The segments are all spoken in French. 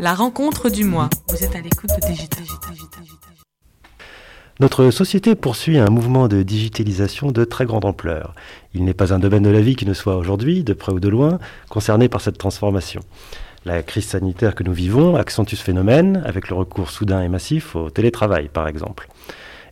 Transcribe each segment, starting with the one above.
La rencontre du mois. Vous êtes à l'écoute de Digital. Notre société poursuit un mouvement de digitalisation de très grande ampleur. Il n'est pas un domaine de la vie qui ne soit aujourd'hui, de près ou de loin, concerné par cette transformation. La crise sanitaire que nous vivons accentue ce phénomène avec le recours soudain et massif au télétravail, par exemple.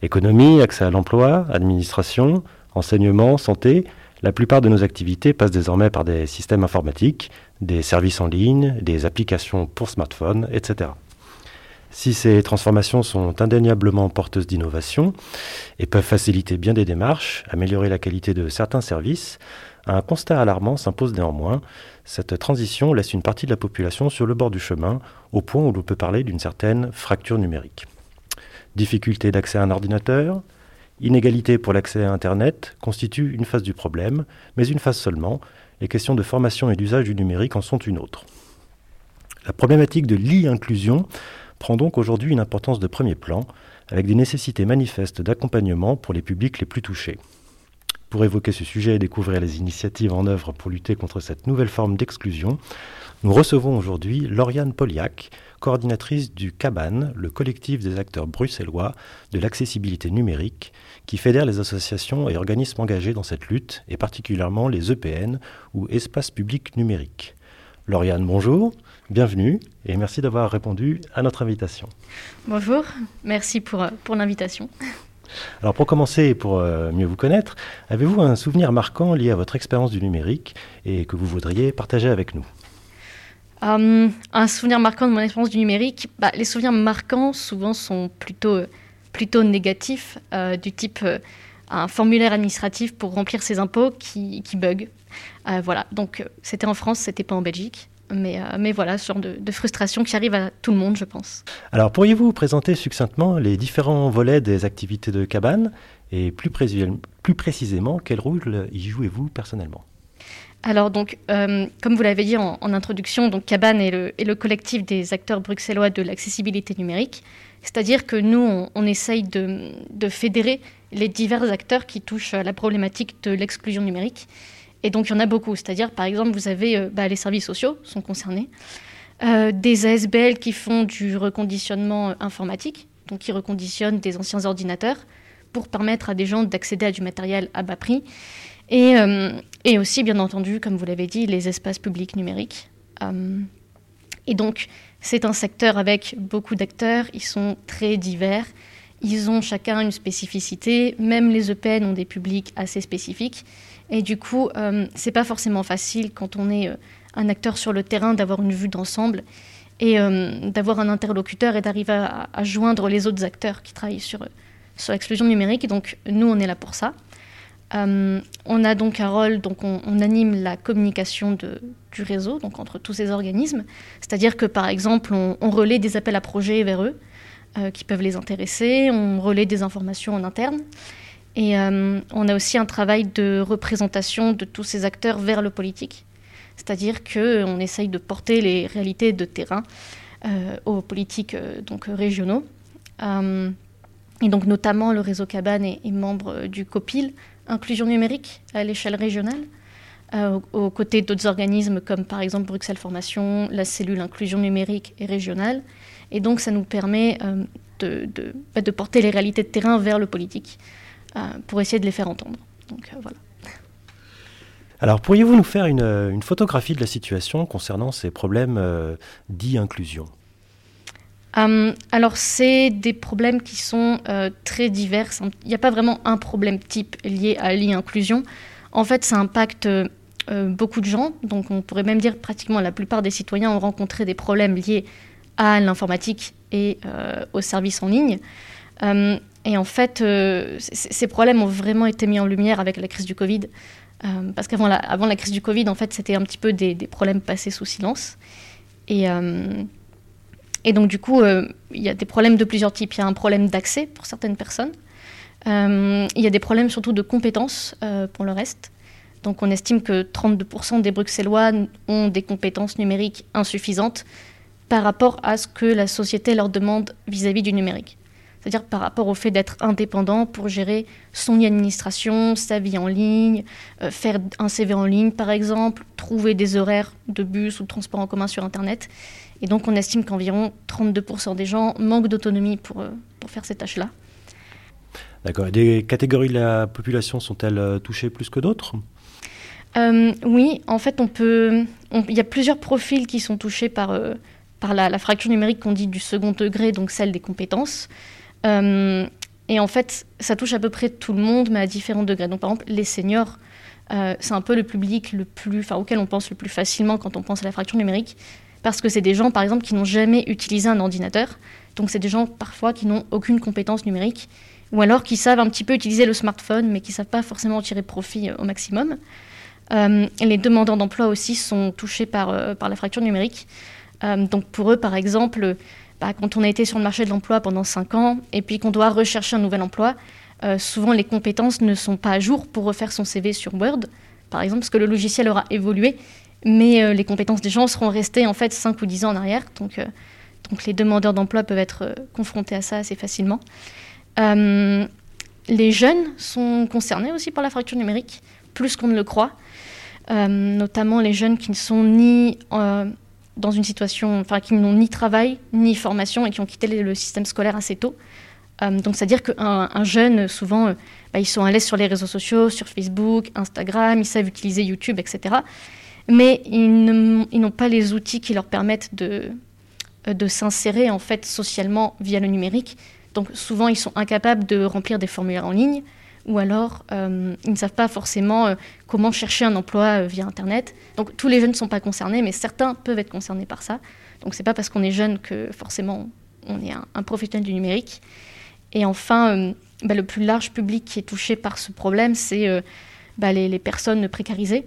Économie, accès à l'emploi, administration, enseignement, santé, la plupart de nos activités passent désormais par des systèmes informatiques, des services en ligne, des applications pour smartphones, etc. Si ces transformations sont indéniablement porteuses d'innovation et peuvent faciliter bien des démarches, améliorer la qualité de certains services, un constat alarmant s'impose néanmoins. Cette transition laisse une partie de la population sur le bord du chemin, au point où l'on peut parler d'une certaine fracture numérique. Difficulté d'accès à un ordinateur, inégalité pour l'accès à Internet constituent une phase du problème, mais une phase seulement. Les questions de formation et d'usage du numérique en sont une autre. La problématique de l'e-inclusion prend donc aujourd'hui une importance de premier plan, avec des nécessités manifestes d'accompagnement pour les publics les plus touchés. Pour évoquer ce sujet et découvrir les initiatives en œuvre pour lutter contre cette nouvelle forme d'exclusion, nous recevons aujourd'hui Lauriane Poliak, coordinatrice du CABAN, le collectif des acteurs bruxellois de l'accessibilité numérique, qui fédère les associations et organismes engagés dans cette lutte, et particulièrement les EPN ou espaces publics numériques. Lauriane, bonjour, bienvenue et merci d'avoir répondu à notre invitation. Bonjour, merci pour, pour l'invitation. Alors pour commencer et pour euh, mieux vous connaître, avez-vous un souvenir marquant lié à votre expérience du numérique et que vous voudriez partager avec nous? Euh, Un souvenir marquant de mon expérience du numérique, bah, les souvenirs marquants souvent sont plutôt, plutôt négatifs, euh, du type un formulaire administratif pour remplir ses impôts qui, bug. Euh, voilà, donc euh, c'était en France, c'était pas en Belgique. Mais, euh, mais, voilà, ce genre de, frustration qui arrive à tout le monde, je pense. Alors, pourriez-vous présenter succinctement les différents volets des activités de cabane? Et plus précisément, quel rôle y jouez-vous personnellement? Alors donc, comme vous l'avez dit en, introduction, donc Cabane est le, collectif des acteurs bruxellois de l'accessibilité numérique. C'est-à-dire que nous, on, essaye de, fédérer les divers acteurs qui touchent à la problématique de l'exclusion numérique. Et donc, il y en a beaucoup. C'est-à-dire, par exemple, vous avez euh, bah, les services sociaux sont concernés, euh, des ASBL qui font du reconditionnement euh, informatique, donc qui reconditionnent des anciens ordinateurs pour permettre à des gens d'accéder à du matériel à bas prix. Et, et aussi, bien entendu, comme vous l'avez dit, les espaces publics numériques. et donc, c'est un secteur avec beaucoup d'acteurs, ils sont très divers, ils ont chacun une spécificité, même les EPN ont des publics assez spécifiques. Et du coup, euh, c'est pas forcément facile quand on est euh, un acteur sur le terrain d'avoir une vue d'ensemble et euh, d'avoir un interlocuteur et d'arriver à, joindre les autres acteurs qui travaillent sur, sur l'exclusion numérique. donc, nous, on est là pour ça. On a donc un rôle, donc on, anime la communication du réseau, donc entre tous ces organismes. C'est-à-dire que, par exemple, on, relaie des appels à projets vers eux qui peuvent les intéresser, on relaie des informations en interne. Et euh, on a aussi un travail de représentation de tous ces acteurs vers le politique. C'est-à-dire qu'on essaye de porter les réalités de terrain euh, aux politiques euh, donc, régionaux. et donc notamment le réseau Cabane est, membre du COPIL, Inclusion numérique à l'échelle régionale, aux, côtés d'autres organismes comme par exemple Bruxelles Formation, la cellule Inclusion numérique et régionale. Et donc ça nous permet de, de, bah, de porter les réalités de terrain vers le politique. Euh, pour essayer de les faire entendre. Donc euh, voilà. Alors, pourriez-vous nous faire une, photographie de la situation concernant ces problèmes euh, dits inclusion? Alors, c'est des problèmes qui sont très divers. Il n'y a pas vraiment un problème type lié à l'inclusion. En fait, ça impacte beaucoup de gens. Donc, on pourrait même dire pratiquement la plupart des citoyens ont rencontré des problèmes liés à l'informatique et aux services en ligne. Et en fait, euh, ces problèmes ont vraiment été mis en lumière avec la crise du Covid. Euh, parce qu'avant la, crise du Covid, en fait, c'était un petit peu des, problèmes passés sous silence. Et, euh, et donc, du coup, il y a des problèmes de plusieurs types. Il y a un problème d'accès pour certaines personnes. il y a des problèmes surtout de compétences pour le reste. Donc, on estime que 32% des Bruxellois ont des compétences numériques insuffisantes par rapport à ce que la société leur demande vis à -vis du numérique c'est-à-dire par rapport au fait d'être indépendant pour gérer son administration, sa vie en ligne, euh, faire un CV en ligne par exemple, trouver des horaires de bus ou de transport en commun sur Internet. Et donc on estime qu'environ 32% des gens manquent d'autonomie pour, pour faire ces tâches-là. D'accord. Des catégories de la population sont-elles touchées plus que d'autres? Oui, en fait, on peut. Il y a plusieurs profils qui sont touchés par, par la, fracture numérique qu'on dit du second degré, donc celle des compétences. Et en fait, ça touche à peu près tout le monde, mais à différents degrés. Donc, par exemple, les seniors, euh, c'est un peu le public le plus, enfin, auquel on pense le plus facilement quand on pense à la fracture numérique, parce que c'est des gens, par exemple, qui n'ont jamais utilisé un ordinateur. Donc, c'est des gens parfois qui n'ont aucune compétence numérique, ou alors qui savent un petit peu utiliser le smartphone, mais qui ne savent pas forcément tirer profit euh, au maximum. Euh, les demandeurs d'emploi aussi sont touchés par, par la fracture numérique. donc, pour eux, par exemple, bah, quand on a été sur le marché de l'emploi pendant 5 ans et puis qu'on doit rechercher un nouvel emploi, euh, souvent les compétences ne sont pas à jour pour refaire son CV sur Word, par exemple, parce que le logiciel aura évolué, mais euh, les compétences des gens seront restées en fait 5 ou 10 ans en arrière. Donc, euh, donc les demandeurs d'emploi peuvent être confrontés à ça assez facilement. les jeunes sont concernés aussi par la fracture numérique, plus qu'on ne le croit. notamment les jeunes qui ne sont ni dans une situation, enfin, qui n'ont ni travail ni formation et qui ont quitté le système scolaire assez tôt. Euh, donc, c'est-à-dire qu'un un jeune, souvent, euh, bah, ils sont à l'aise sur les réseaux sociaux, sur Facebook, Instagram, ils savent utiliser YouTube, etc. Mais ils n'ont pas les outils qui leur permettent de, euh, de s'insérer en fait socialement via le numérique. Donc, souvent, ils sont incapables de remplir des formulaires en ligne, ou alors euh, ils ne savent pas forcément euh, comment chercher un emploi via Internet. Donc tous les jeunes ne sont pas concernés, mais certains peuvent être concernés par ça. Donc c'est pas parce qu'on est jeune que forcément on est un, professionnel du numérique. Et enfin, bah, le plus large public qui est touché par ce problème, c'est bah, les, personnes précarisées.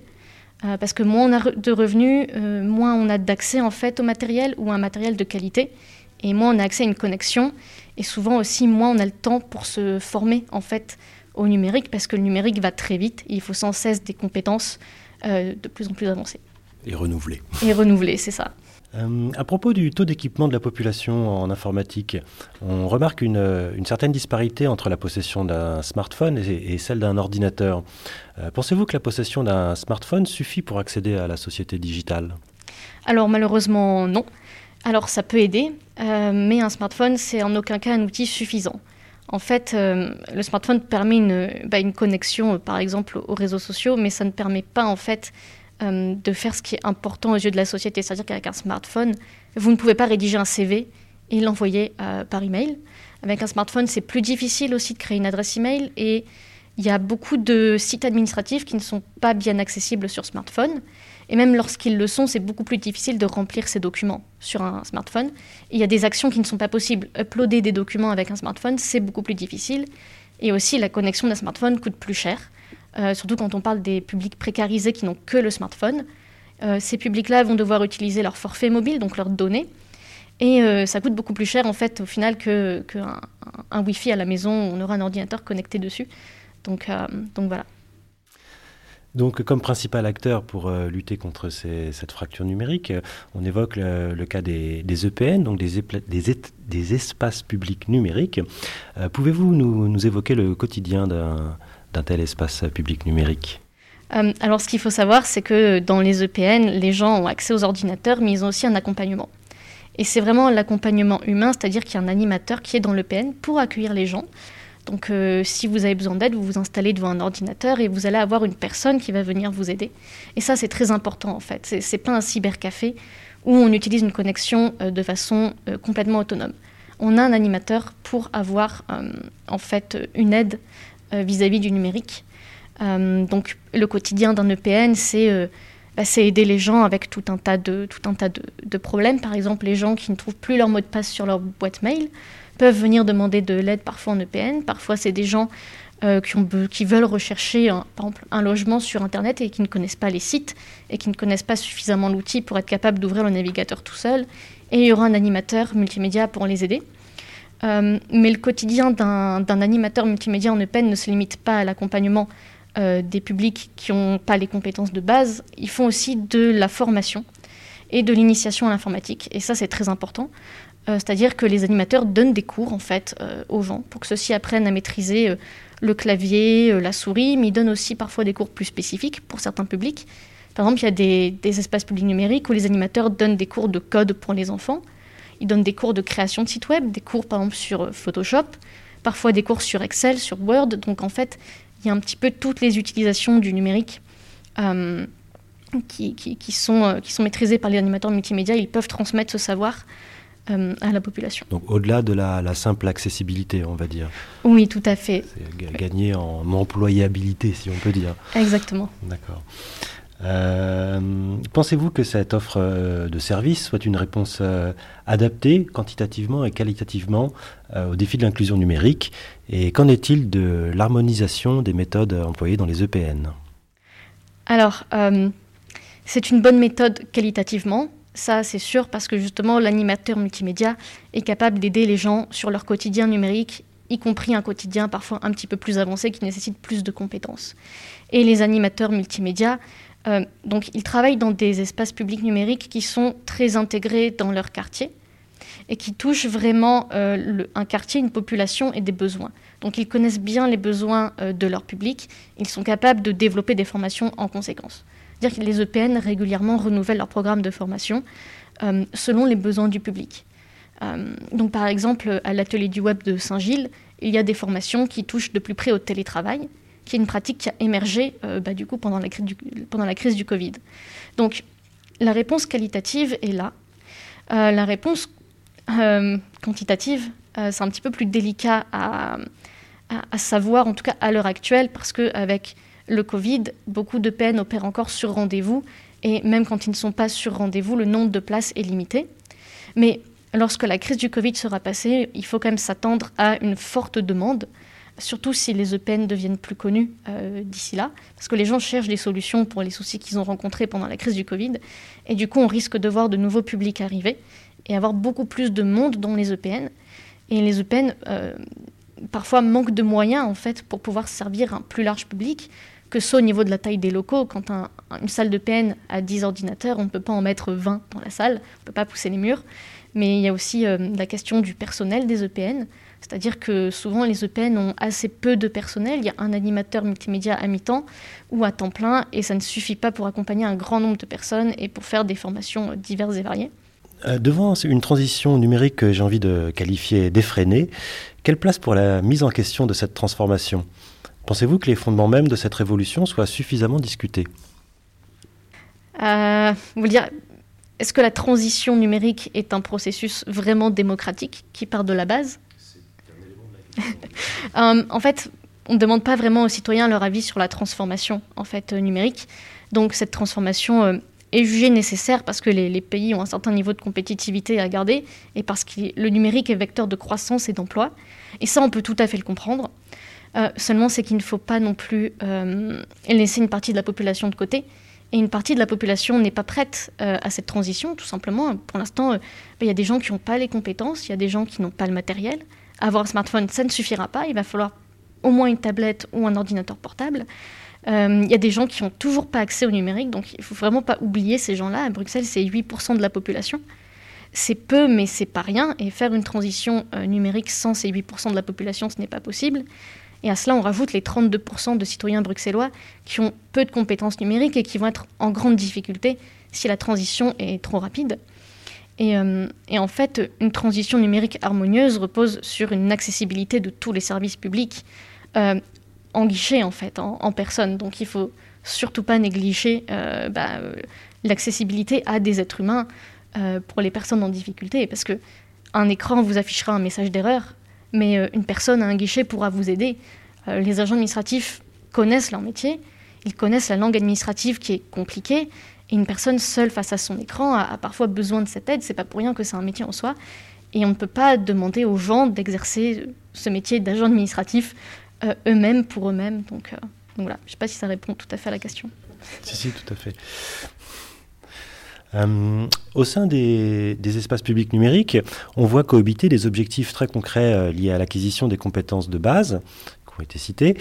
Parce que moins on a de revenus, moins on a d'accès en fait au matériel ou à un matériel de qualité, et moins on a accès à une connexion, et souvent aussi moins on a le temps pour se former en fait au numérique parce que le numérique va très vite et il faut sans cesse des compétences euh, de plus en plus avancées. Et renouvelées. Et renouvelées, c'est ça. Euh, à propos du taux d'équipement de la population en informatique, on remarque une, une certaine disparité entre la possession d'un smartphone et, celle d'un ordinateur. Euh, pensez-vous que la possession d'un smartphone suffit pour accéder à la société digitale? Alors malheureusement non. Alors ça peut aider, mais un smartphone, c'est en aucun cas un outil suffisant. En fait, euh, le smartphone permet une, bah, connexion, euh, par exemple, aux réseaux sociaux, mais ça ne permet pas, en fait, euh, de faire ce qui est important aux yeux de la société. C'est-à-dire qu'avec un smartphone, vous ne pouvez pas rédiger un CV et l'envoyer par email. Avec un smartphone, c'est plus difficile aussi de créer une adresse email et il y a beaucoup de sites administratifs qui ne sont pas bien accessibles sur smartphone. Et même lorsqu'ils le sont, c'est beaucoup plus difficile de remplir ces documents sur un smartphone. il y a des actions qui ne sont pas possibles. Uploader des documents avec un smartphone, c'est beaucoup plus difficile. Et aussi, la connexion d'un smartphone coûte plus cher, euh, surtout quand on parle des publics précarisés qui n'ont que le smartphone. Euh, ces publics-là vont devoir utiliser leur forfait mobile, donc leurs données. Et euh, ça coûte beaucoup plus cher, en fait, au final, qu'un que un, Wi-Fi à la maison où on aura un ordinateur connecté dessus. Donc, voilà. Donc, comme principal acteur pour lutter contre cette fracture numérique, on évoque le, cas des, EPN, donc des, espaces publics numériques. Pouvez-vous nous, évoquer le quotidien d'un tel espace public numérique alors, ce qu'il faut savoir, c'est que dans les EPN, les gens ont accès aux ordinateurs, mais ils ont aussi un accompagnement. Et c'est vraiment l'accompagnement humain, c'est-à-dire qu'il y a un animateur qui est dans l'EPN pour accueillir les gens. Donc euh, si vous avez besoin d'aide, vous vous installez devant un ordinateur et vous allez avoir une personne qui va venir vous aider. Et ça, c'est très important en fait. C'est pas un cybercafé où on utilise une connexion euh, de façon euh, complètement autonome. On a un animateur pour avoir en fait une aide vis-à-vis du numérique. donc le quotidien d'un EPN, bah, c'est aider les gens avec tout un tas, de, tout un tas de problèmes. Par exemple, les gens qui ne trouvent plus leur mot de passe sur leur boîte mail peuvent venir demander de l'aide parfois en EPN. Parfois, c'est des gens euh, qui, veulent rechercher un, par exemple, un logement sur Internet et qui ne connaissent pas les sites et qui ne connaissent pas suffisamment l'outil pour être capable d'ouvrir le navigateur tout seul. Et il y aura un animateur multimédia pour les aider. Euh, mais le quotidien d'un animateur multimédia en EPN ne se limite pas à l'accompagnement euh, des publics qui n'ont pas les compétences de base. Ils font aussi de la formation et de l'initiation à l'informatique. Et ça, c'est très important. Euh, c'est-à-dire que les animateurs donnent des cours en fait aux gens pour que ceux-ci apprennent à maîtriser le clavier, la souris, mais ils donnent aussi parfois des cours plus spécifiques pour certains publics. Par exemple, il y a des, des, espaces publics numériques où les animateurs donnent des cours de code pour les enfants. Ils donnent des cours de création de sites web, des cours par exemple sur Photoshop, parfois des cours sur Excel, sur Word. Donc en fait, il y a un petit peu toutes les utilisations du numérique euh, qui, qui, sont, euh, qui sont maîtrisées par les animateurs multimédia. Ils peuvent transmettre ce savoir euh, à la population. Donc au-delà de la, la, simple accessibilité, on va dire. Oui, tout à fait. C'est gagner en employabilité, si on peut dire. Exactement. D'accord. Euh, pensez-vous que cette offre euh, de service soit une réponse euh, adaptée quantitativement et qualitativement au défi de l'inclusion numérique? Et qu'en est-il de l'harmonisation des méthodes employées dans les EPN Alors, c'est une bonne méthode qualitativement, ça c'est sûr, parce que justement l'animateur multimédia est capable d'aider les gens sur leur quotidien numérique y compris un quotidien parfois un petit peu plus avancé qui nécessite plus de compétences. Et les animateurs multimédia euh, donc, ils travaillent dans des espaces publics numériques qui sont très intégrés dans leur quartier et qui touchent vraiment euh, un quartier, une population et des besoins. Donc, ils connaissent bien les besoins euh, de leur public. Ils sont capables de développer des formations en conséquence. C'est-à-dire que les EPN régulièrement renouvellent leur programme de formation selon les besoins du public. donc, par exemple, à l'atelier du web de Saint-Gilles, il y a des formations qui touchent de plus près au télétravail qui est une pratique qui a émergé euh, bah, du coup pendant la, crise du, Covid. Donc la réponse qualitative est là. Euh, la réponse euh, quantitative, c'est un petit peu plus délicat à, à, savoir, en tout cas à l'heure actuelle, parce qu'avec le Covid, beaucoup de peines opèrent encore sur rendez-vous, et même quand ils ne sont pas sur rendez-vous, le nombre de places est limité. Mais lorsque la crise du Covid sera passée, il faut quand même s'attendre à une forte demande surtout si les EPN deviennent plus connus euh, d'ici là, parce que les gens cherchent des solutions pour les soucis qu'ils ont rencontrés pendant la crise du Covid, et du coup on risque de voir de nouveaux publics arriver et avoir beaucoup plus de monde dans les EPN, et les EPN euh, parfois manquent de moyens en fait pour pouvoir servir un plus large public, que ce soit au niveau de la taille des locaux, quand une salle de PN a 10 ordinateurs, on ne peut pas en mettre 20 dans la salle, on ne peut pas pousser les murs, mais il y a aussi euh, la question du personnel des EPN, c'est-à-dire que souvent les EPN ont assez peu de personnel. Il y a un animateur multimédia à mi-temps ou à temps plein et ça ne suffit pas pour accompagner un grand nombre de personnes et pour faire des formations diverses et variées. Euh, devant une transition numérique que j'ai envie de qualifier d'effrénée, quelle place pour la mise en question de cette transformation? Pensez-vous que les fondements même de cette révolution soient suffisamment discutés? Euh, Vous dire, est-ce que la transition numérique est un processus vraiment démocratique qui part de la base? Euh, en fait, on ne demande pas vraiment aux citoyens leur avis sur la transformation en fait euh, numérique. Donc cette transformation euh, est jugée nécessaire parce que les, pays ont un certain niveau de compétitivité à garder et parce que le numérique est vecteur de croissance et d'emploi. Et ça, on peut tout à fait le comprendre. seulement, c'est qu'il ne faut pas non plus laisser une partie de la population de côté. Et une partie de la population n'est pas prête à cette transition, tout simplement. Pour l'instant, il y a des gens qui n'ont pas les compétences, il y a des gens qui n'ont pas le matériel avoir un smartphone, ça ne suffira pas. Il va falloir au moins une tablette ou un ordinateur portable. Euh, il y a des gens qui n'ont toujours pas accès au numérique, donc il ne faut vraiment pas oublier ces gens-là. À Bruxelles, c'est 8% de la population. C'est peu, mais c'est pas rien. Et faire une transition euh, numérique sans ces 8% de la population, ce n'est pas possible. Et à cela, on rajoute les 32% de citoyens bruxellois qui ont peu de compétences numériques et qui vont être en grande difficulté si la transition est trop rapide. Euh, et, en fait, une transition numérique harmonieuse repose sur une accessibilité de tous les services publics euh, en guichet, en fait, en, personne. Donc il faut surtout pas négliger euh, bah, l'accessibilité à des êtres humains pour les personnes en difficulté. Parce que un écran vous affichera un message d'erreur, mais une personne à un guichet pourra vous aider. les agents administratifs connaissent leur métier, ils connaissent la langue administrative qui est compliquée, et une personne seule face à son écran a, parfois besoin de cette aide. C'est pas pour rien que c'est un métier en soi. Et on ne peut pas demander aux gens d'exercer ce métier d'agent administratif euh, eux-mêmes pour eux-mêmes. Donc, euh, voilà, je ne sais pas si ça répond tout à fait à la question. Si, si, tout à fait. Euh, au sein des, des, espaces publics numériques, on voit cohabiter des objectifs très concrets liés à l'acquisition des compétences de base qui ont été cités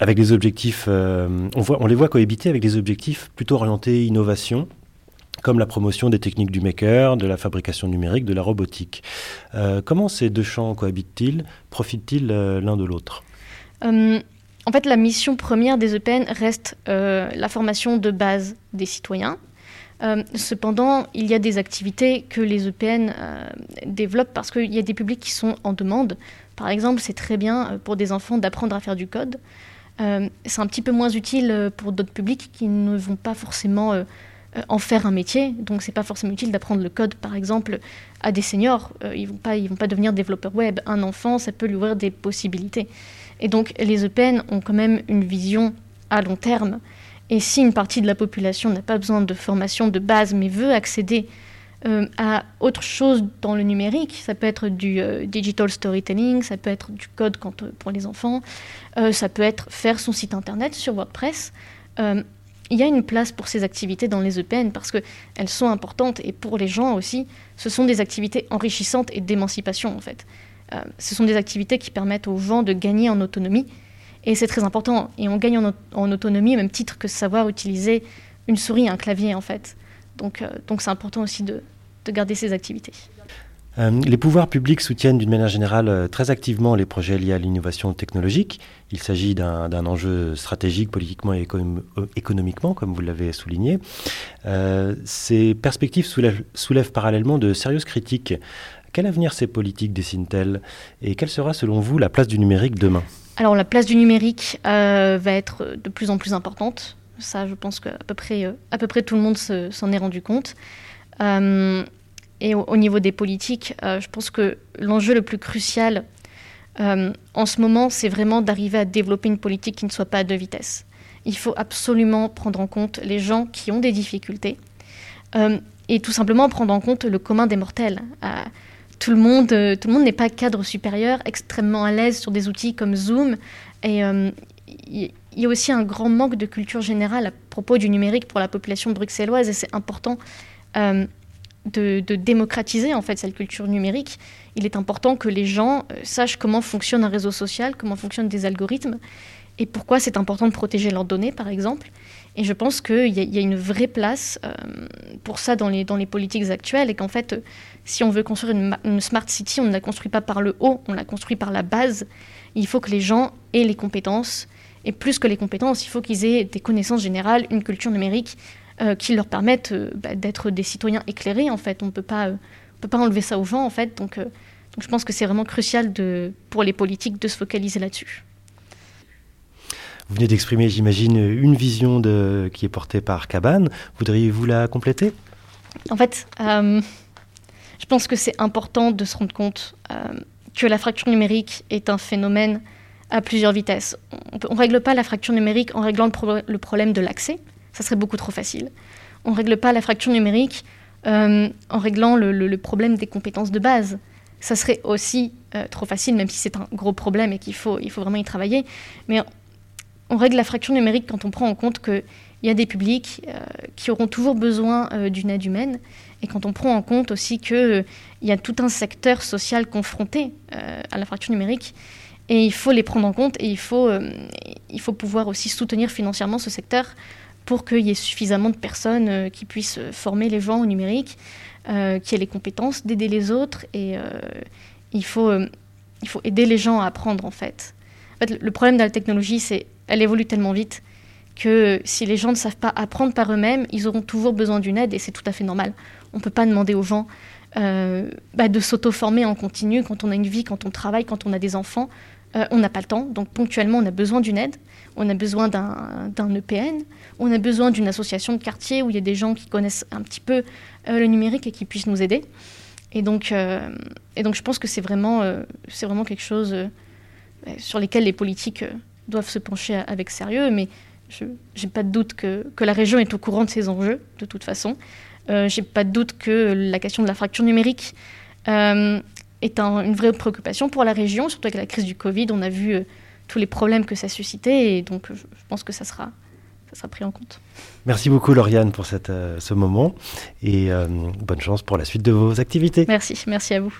avec des objectifs, euh, on, les voit cohabiter avec des objectifs plutôt orientés innovation, comme la promotion des techniques du maker, de la fabrication numérique, de la robotique. Euh, comment ces deux champs cohabitent-ils Profitent-ils euh, l'un de l'autre? En fait, la mission première des EPN reste la formation de base des citoyens. cependant, il y a des activités que les EPN développent parce qu'il y a des publics qui sont en demande. Par exemple, c'est très bien pour des enfants d'apprendre à faire du code. C'est un petit peu moins utile pour d'autres publics qui ne vont pas forcément euh, en faire un métier. Donc c'est pas forcément utile d'apprendre le code, par exemple, à des seniors. Euh, ils vont pas, ils vont pas devenir développeurs web. Un enfant, ça peut lui ouvrir des possibilités. Et donc les EPN ont quand même une vision à long terme. Et si une partie de la population n'a pas besoin de formation de base, mais veut accéder euh, à autre chose dans le numérique, ça peut être du digital storytelling, ça peut être du code quand, pour les enfants, ça peut être faire son site internet sur WordPress il y a une place pour ces activités dans les EPN parce qu'elles sont importantes et pour les gens aussi, ce sont des activités enrichissantes et d'émancipation en fait. Euh, ce sont des activités qui permettent aux gens de gagner en autonomie et c'est très important. Et on gagne en, autonomie au même titre que savoir utiliser une souris un clavier en fait. Euh, donc c'est important aussi de garder ces activités. Euh, les pouvoirs publics soutiennent d'une manière générale euh, très activement les projets liés à l'innovation technologique. Il s'agit d'un enjeu stratégique politiquement et euh, économiquement, comme vous l'avez souligné. ces perspectives soulèvent, parallèlement de sérieuses critiques. Quel avenir ces politiques dessinent-elles Et quelle sera selon vous la place du numérique demain? Alors la place du numérique va être de plus en plus importante. Ça, je pense qu'à peu près, à peu près tout le monde s'en est rendu compte. Et au, niveau des politiques, euh, je pense que l'enjeu le plus crucial euh, en ce moment, c'est vraiment d'arriver à développer une politique qui ne soit pas à deux vitesses. Il faut absolument prendre en compte les gens qui ont des difficultés euh, et tout simplement prendre en compte le commun des mortels. tout le monde, monde n'est pas cadre supérieur, extrêmement à l'aise sur des outils comme Zoom. Et il y a aussi un grand manque de culture générale à propos du numérique pour la population bruxelloise et c'est important de, démocratiser en fait cette culture numérique. Il est important que les gens euh, sachent comment fonctionne un réseau social, comment fonctionnent des algorithmes et pourquoi c'est important de protéger leurs données, par exemple. Et je pense qu'il y, a une vraie place euh, pour ça dans les politiques actuelles et qu'en fait, si on veut construire une, smart city, on ne la construit pas par le haut, on la construit par la base. Il faut que les gens aient les compétences. Et plus que les compétences, il faut qu'ils aient des connaissances générales, une culture numérique, euh, qui leur permettent euh, bah, d'être des citoyens éclairés. En fait, on ne peut pas enlever ça aux gens. En fait, donc, euh, donc je pense que c'est vraiment crucial de, pour les politiques de se focaliser là-dessus. Vous venez d'exprimer, j'imagine, une vision de, qui est portée par Cabane. Voudriez-vous la compléter? En fait, je pense que c'est important de se rendre compte que la fracture numérique est un phénomène à plusieurs vitesses. On ne règle pas la fracture numérique en réglant le problème de l'accès ça serait beaucoup trop facile. On ne règle pas la fracture numérique euh, en réglant le, problème des compétences de base. Ça serait aussi euh, trop facile, même si c'est un gros problème et qu'il faut, vraiment y travailler. Mais on règle la fracture numérique quand on prend en compte qu'il y a des publics euh, qui auront toujours besoin d'une aide humaine et quand on prend en compte aussi qu'il y a tout un secteur social confronté à la fracture numérique. Et il faut les prendre en compte et il faut pouvoir aussi soutenir financièrement ce secteur pour qu'il y ait suffisamment de personnes euh, qui puissent former les gens au numérique, euh, qui aient les compétences d'aider les autres. Et euh, il, faut, il faut aider les gens à apprendre, en fait. En fait le problème de la technologie, c'est qu'elle évolue tellement vite que si les gens ne savent pas apprendre par eux-mêmes, ils auront toujours besoin d'une aide et c'est tout à fait normal. On ne peut pas demander aux gens bah, de s'auto-former en continu quand on a une vie, quand on travaille, quand on a des enfants. On n'a pas le temps, donc ponctuellement on a besoin d'une aide on a besoin d'un EPN, on a besoin d'une association de quartier où il y a des gens qui connaissent un petit peu euh, le numérique et qui puissent nous aider. Et donc, euh, et donc je pense que c'est vraiment, euh, vraiment quelque chose sur lequel les politiques doivent se pencher avec sérieux, mais je n'ai pas de doute que, que, la région est au courant de ces enjeux, de toute façon. Euh, j'ai pas de doute que la question de la fracture numérique est une vraie préoccupation pour la région, surtout avec la crise du Covid. On a vu tous les problèmes que ça suscitait. Et donc, je, pense que ça sera, ça sera pris en compte. Merci beaucoup, Lauriane, pour cette, euh, ce moment. Et euh, bonne chance pour la suite de vos activités. Merci, merci à vous.